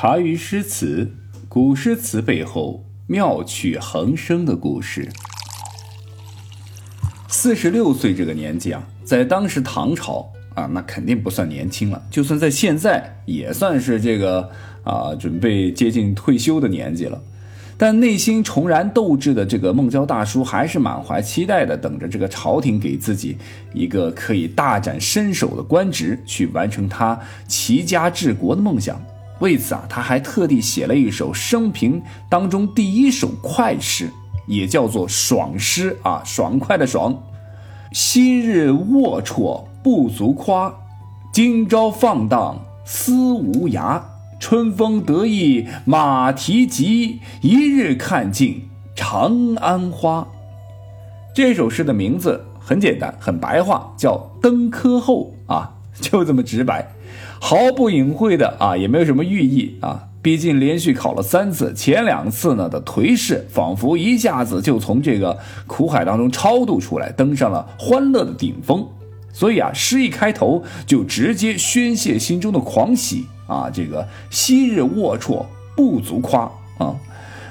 茶余诗词，古诗词背后妙趣横生的故事。四十六岁这个年纪啊，在当时唐朝啊，那肯定不算年轻了。就算在现在，也算是这个啊，准备接近退休的年纪了。但内心重燃斗志的这个孟郊大叔，还是满怀期待的，等着这个朝廷给自己一个可以大展身手的官职，去完成他齐家治国的梦想。为此啊，他还特地写了一首生平当中第一首快诗，也叫做爽诗啊，爽快的爽。昔日龌龊不足夸，今朝放荡思无涯。春风得意马蹄疾，一日看尽长安花。这首诗的名字很简单，很白话，叫《登科后》啊，就这么直白，毫不隐晦的啊，也没有什么寓意啊。毕竟连续考了三次，前两次呢的颓势，仿佛一下子就从这个苦海当中超度出来，登上了欢乐的顶峰。所以啊，诗一开头就直接宣泄心中的狂喜。啊，这个昔日龌龊不足夸啊，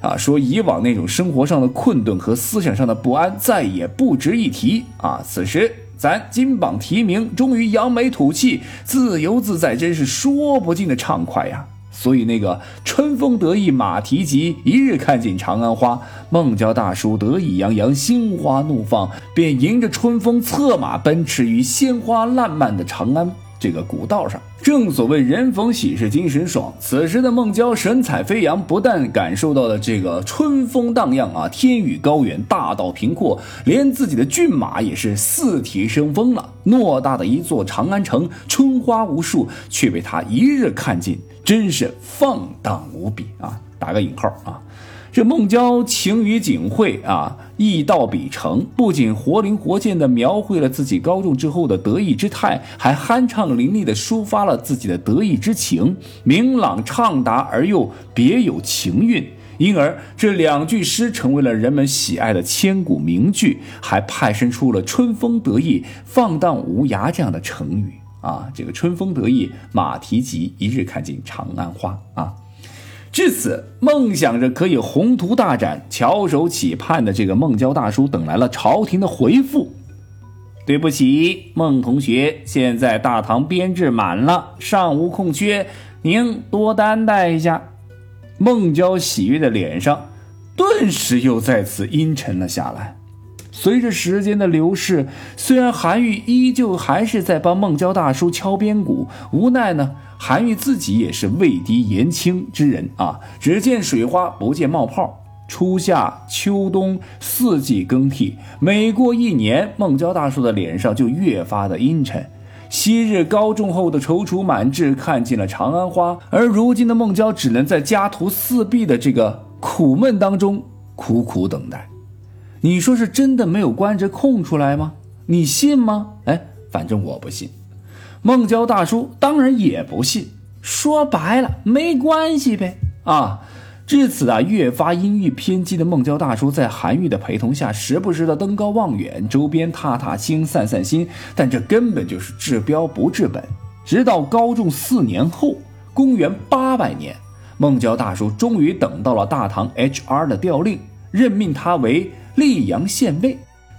啊，说以往那种生活上的困顿和思想上的不安再也不值一提啊。此时咱金榜题名，终于扬眉吐气，自由自在，真是说不尽的畅快呀。所以那个春风得意马蹄疾，一日看尽长安花。孟郊大叔得意洋洋，心花怒放，便迎着春风策马奔驰于鲜花烂漫的长安。这个古道上，正所谓人逢喜事精神爽。此时的孟郊神采飞扬，不但感受到了这个春风荡漾啊，天宇高远，大道平阔，连自己的骏马也是四蹄生风了。偌大的一座长安城，春花无数，却被他一日看尽，真是放荡无比啊！打个引号啊。这孟郊情于景会啊，意到笔成，不仅活灵活现地描绘了自己高中之后的得意之态，还酣畅淋漓地抒发了自己的得意之情，明朗畅达而又别有情韵。因而这两句诗成为了人们喜爱的千古名句，还派生出了“春风得意，放荡无涯”这样的成语啊。这个“春风得意，马蹄疾，一日看尽长安花”啊。至此，梦想着可以宏图大展、翘首企盼的这个孟郊大叔，等来了朝廷的回复：“对不起，孟同学，现在大唐编制满了，尚无空缺，您多担待一下。”孟郊喜悦的脸上，顿时又再次阴沉了下来。随着时间的流逝，虽然韩愈依旧还是在帮孟郊大叔敲边鼓，无奈呢。韩愈自己也是畏敌言轻之人啊，只见水花不见冒泡。初夏、秋冬四季更替，每过一年，孟郊大叔的脸上就越发的阴沉。昔日高中后的踌躇满志，看尽了长安花，而如今的孟郊只能在家徒四壁的这个苦闷当中苦苦等待。你说是真的没有关着空出来吗？你信吗？哎，反正我不信。孟郊大叔当然也不信，说白了没关系呗。啊，至此啊，越发阴郁偏激的孟郊大叔，在韩愈的陪同下，时不时的登高望远，周边踏踏青，散散心。但这根本就是治标不治本。直到高中四年后，公元八百年，孟郊大叔终于等到了大唐 H.R. 的调令，任命他为溧阳县尉。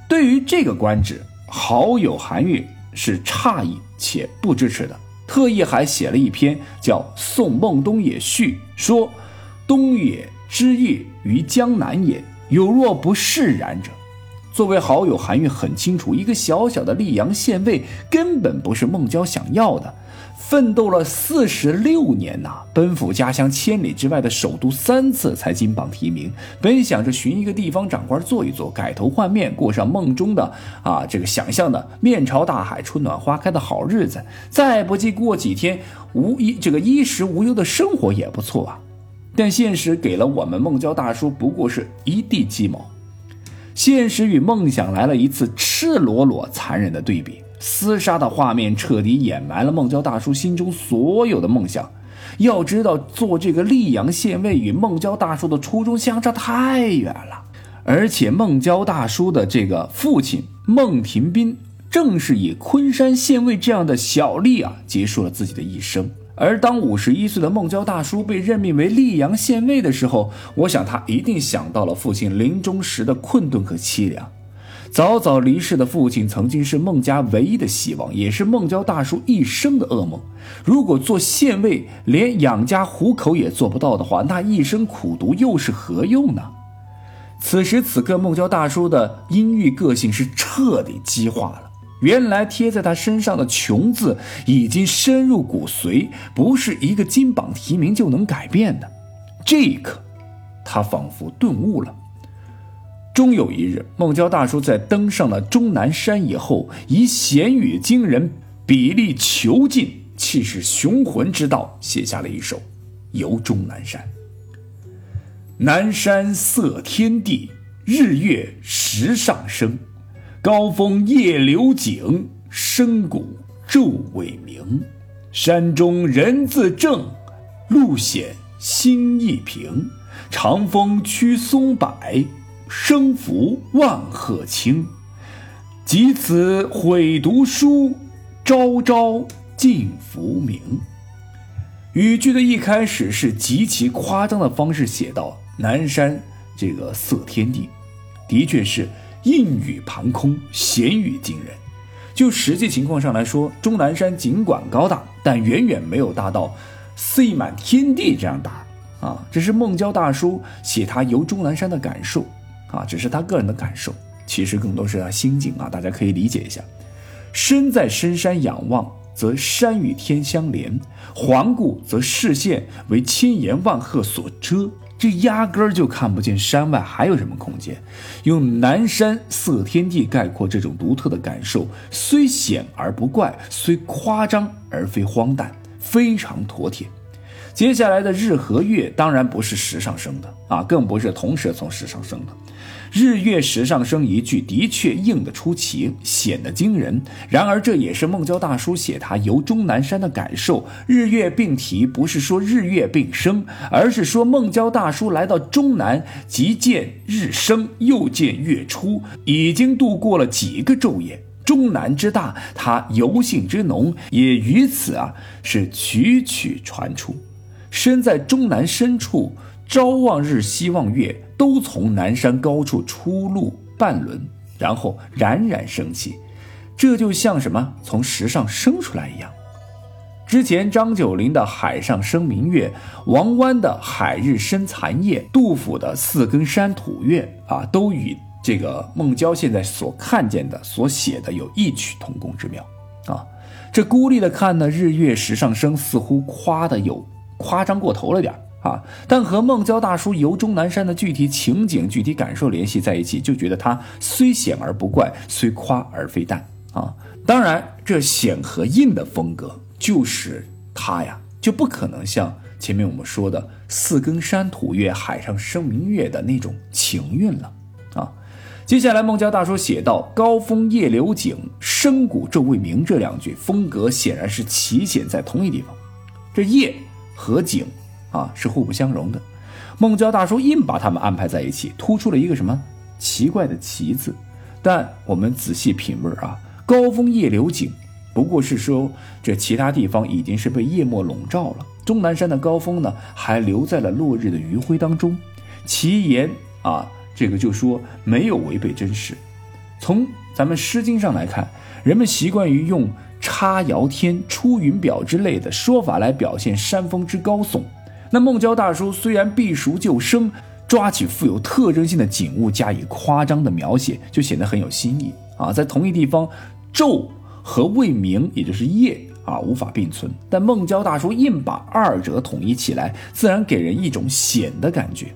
对于这个官职，好友韩愈。是诧异且不支持的，特意还写了一篇叫《宋孟东野序》，说：“东野之业于江南也，有若不释然者。”作为好友，韩愈很清楚，一个小小的溧阳县尉根本不是孟郊想要的。奋斗了四十六年呐，奔赴家乡千里之外的首都三次才金榜题名。本想着寻一个地方长官做一做，改头换面，过上梦中的啊这个想象的面朝大海、春暖花开的好日子。再不济过几天无衣这个衣食无忧的生活也不错啊。但现实给了我们孟郊大叔不过是一地鸡毛。现实与梦想来了一次赤裸裸、残忍的对比。厮杀的画面彻底掩埋了孟郊大叔心中所有的梦想。要知道，做这个溧阳县尉与孟郊大叔的初衷相差太远了。而且，孟郊大叔的这个父亲孟庭斌，正是以昆山县尉这样的小吏啊，结束了自己的一生。而当五十一岁的孟郊大叔被任命为溧阳县尉的时候，我想他一定想到了父亲临终时的困顿和凄凉。早早离世的父亲曾经是孟家唯一的希望，也是孟郊大叔一生的噩梦。如果做县尉连养家糊口也做不到的话，那一生苦读又是何用呢？此时此刻，孟郊大叔的阴郁个性是彻底激化了。原来贴在他身上的“穷”字已经深入骨髓，不是一个金榜题名就能改变的。这一刻，他仿佛顿悟了。终有一日，孟郊大叔在登上了终南山以后，以险语惊人、笔力遒劲、气势雄浑之道，写下了一首《游终南山》。南山色天地，日月石上升。高峰夜流景，深谷昼未明。山中人自正，路险心亦平。长风驱松柏，生拂万壑青。及此悔读书，朝朝尽浮名。语句的一开始是极其夸张的方式写到南山这个色天地，的确是。阴雨盘空，险雨惊人。就实际情况上来说，终南山尽管高大，但远远没有大到塞满天地这样大啊！这是孟郊大叔写他游终南山的感受啊，只是他个人的感受，其实更多是他心境啊，大家可以理解一下。身在深山仰望，则山与天相连；环顾，则视线为千岩万壑所遮。这压根儿就看不见山外还有什么空间，用南山色天地概括这种独特的感受，虽险而不怪，虽夸张而非荒诞，非常妥帖。接下来的日和月当然不是时上升的啊，更不是同时从时上升的。日月石上升一句的确硬得出奇，显得惊人。然而这也是孟郊大叔写他游终南山的感受。日月并提不是说日月并升，而是说孟郊大叔来到终南，即见日升，又见月出，已经度过了几个昼夜。终南之大，他游兴之浓，也于此啊是曲曲传出。身在终南深处。朝望日，夕望月，都从南山高处出露半轮，然后冉冉升起，这就像什么从石上升出来一样。之前张九龄的《海上生明月》，王湾的《海日生残夜》，杜甫的《四更山吐月》啊，都与这个孟郊现在所看见的、所写的有异曲同工之妙啊。这孤立的看呢，日月时上升，似乎夸的有夸张过头了点啊，但和孟郊大叔游终南山的具体情景、具体感受联系在一起，就觉得他虽险而不怪，虽夸而非淡啊。当然，这险和硬的风格，就是他呀就不可能像前面我们说的“四更山吐月，海上生明月”的那种情韵了啊。接下来，孟郊大叔写到“高峰夜流景，深谷昼未明”这两句，风格显然是奇险在同一地方。这夜和景。啊，是互不相容的。孟郊大叔硬把他们安排在一起，突出了一个什么奇怪的“奇”字。但我们仔细品味啊，“高峰夜流景”不过是说这其他地方已经是被夜幕笼罩了，终南山的高峰呢，还留在了落日的余晖当中。其言啊，这个就说没有违背真实。从咱们《诗经》上来看，人们习惯于用“插遥天”“出云表”之类的说法来表现山峰之高耸。那孟郊大叔虽然避熟就生，抓起富有特征性的景物加以夸张的描写，就显得很有新意啊。在同一地方，昼和未明，也就是夜啊，无法并存。但孟郊大叔硬把二者统一起来，自然给人一种险的感觉。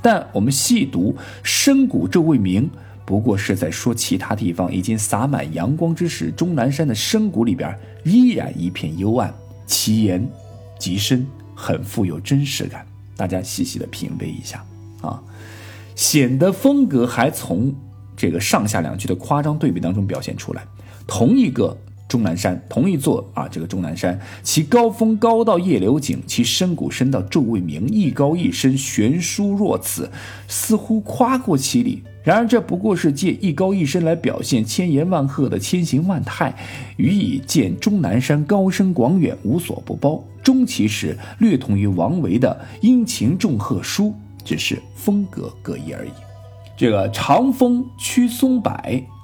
但我们细读“深谷昼未明”，不过是在说其他地方已经洒满阳光之时，终南山的深谷里边依然一片幽暗，其言极深。很富有真实感，大家细细的品味一下啊，显得风格还从这个上下两句的夸张对比当中表现出来。同一个终南山，同一座啊，这个终南山，其高峰高到夜流井，其深谷深到昼未明，一高一深，悬殊若此，似乎夸过其理。然而这不过是借一高一深来表现千言万壑的千形万态，予以见终南山高深广远，无所不包。终其实略同于王维的殷勤重贺书，只是风格各异而已。这个长风驱松柏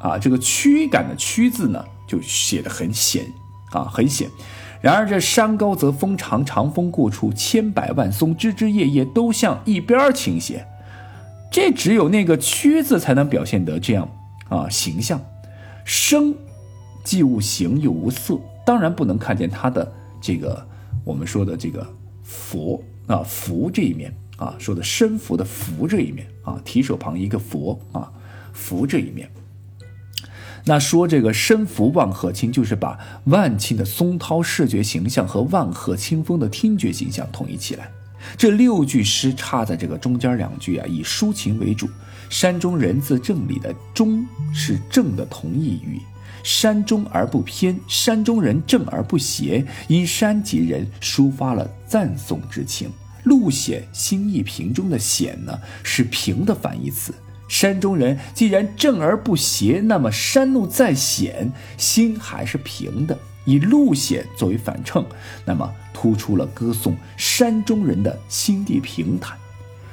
啊，这个驱赶的驱字呢，就写的很险啊，很险。然而这山高则风长，长风过处，千百万松枝枝叶叶都向一边倾斜。这只有那个“屈”字才能表现得这样啊形象，生既无形又无色，当然不能看见它的这个我们说的这个佛啊福这一面啊，说的身福的福这一面啊，提手旁一个佛啊，福这一面。那说这个身福万壑清，就是把万顷的松涛视觉形象和万壑清风的听觉形象统一起来。这六句诗插在这个中间两句啊，以抒情为主。山中人字正里的“中”是正的同义语，山中而不偏，山中人正而不邪，因山及人，抒发了赞颂之情。路险心意平中的险呢，是平的反义词。山中人既然正而不邪，那么山路再险，心还是平的。以路险作为反衬，那么突出了歌颂山中人的心地平坦。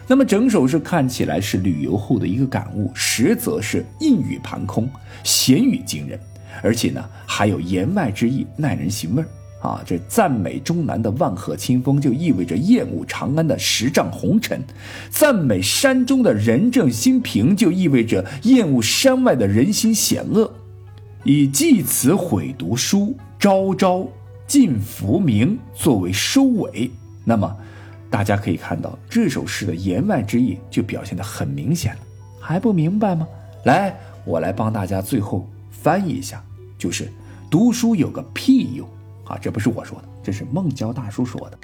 那么整首诗看起来是旅游后的一个感悟，实则是应语盘空，闲语惊人，而且呢还有言外之意，耐人寻味儿啊！这赞美中南的万壑清风，就意味着厌恶长安的十丈红尘；赞美山中的仁政兴平，就意味着厌恶山外的人心险恶。以祭词毁读书。朝朝尽浮名作为收尾，那么大家可以看到这首诗的言外之意就表现得很明显了，还不明白吗？来，我来帮大家最后翻译一下，就是读书有个屁用啊！这不是我说的，这是孟郊大叔说的。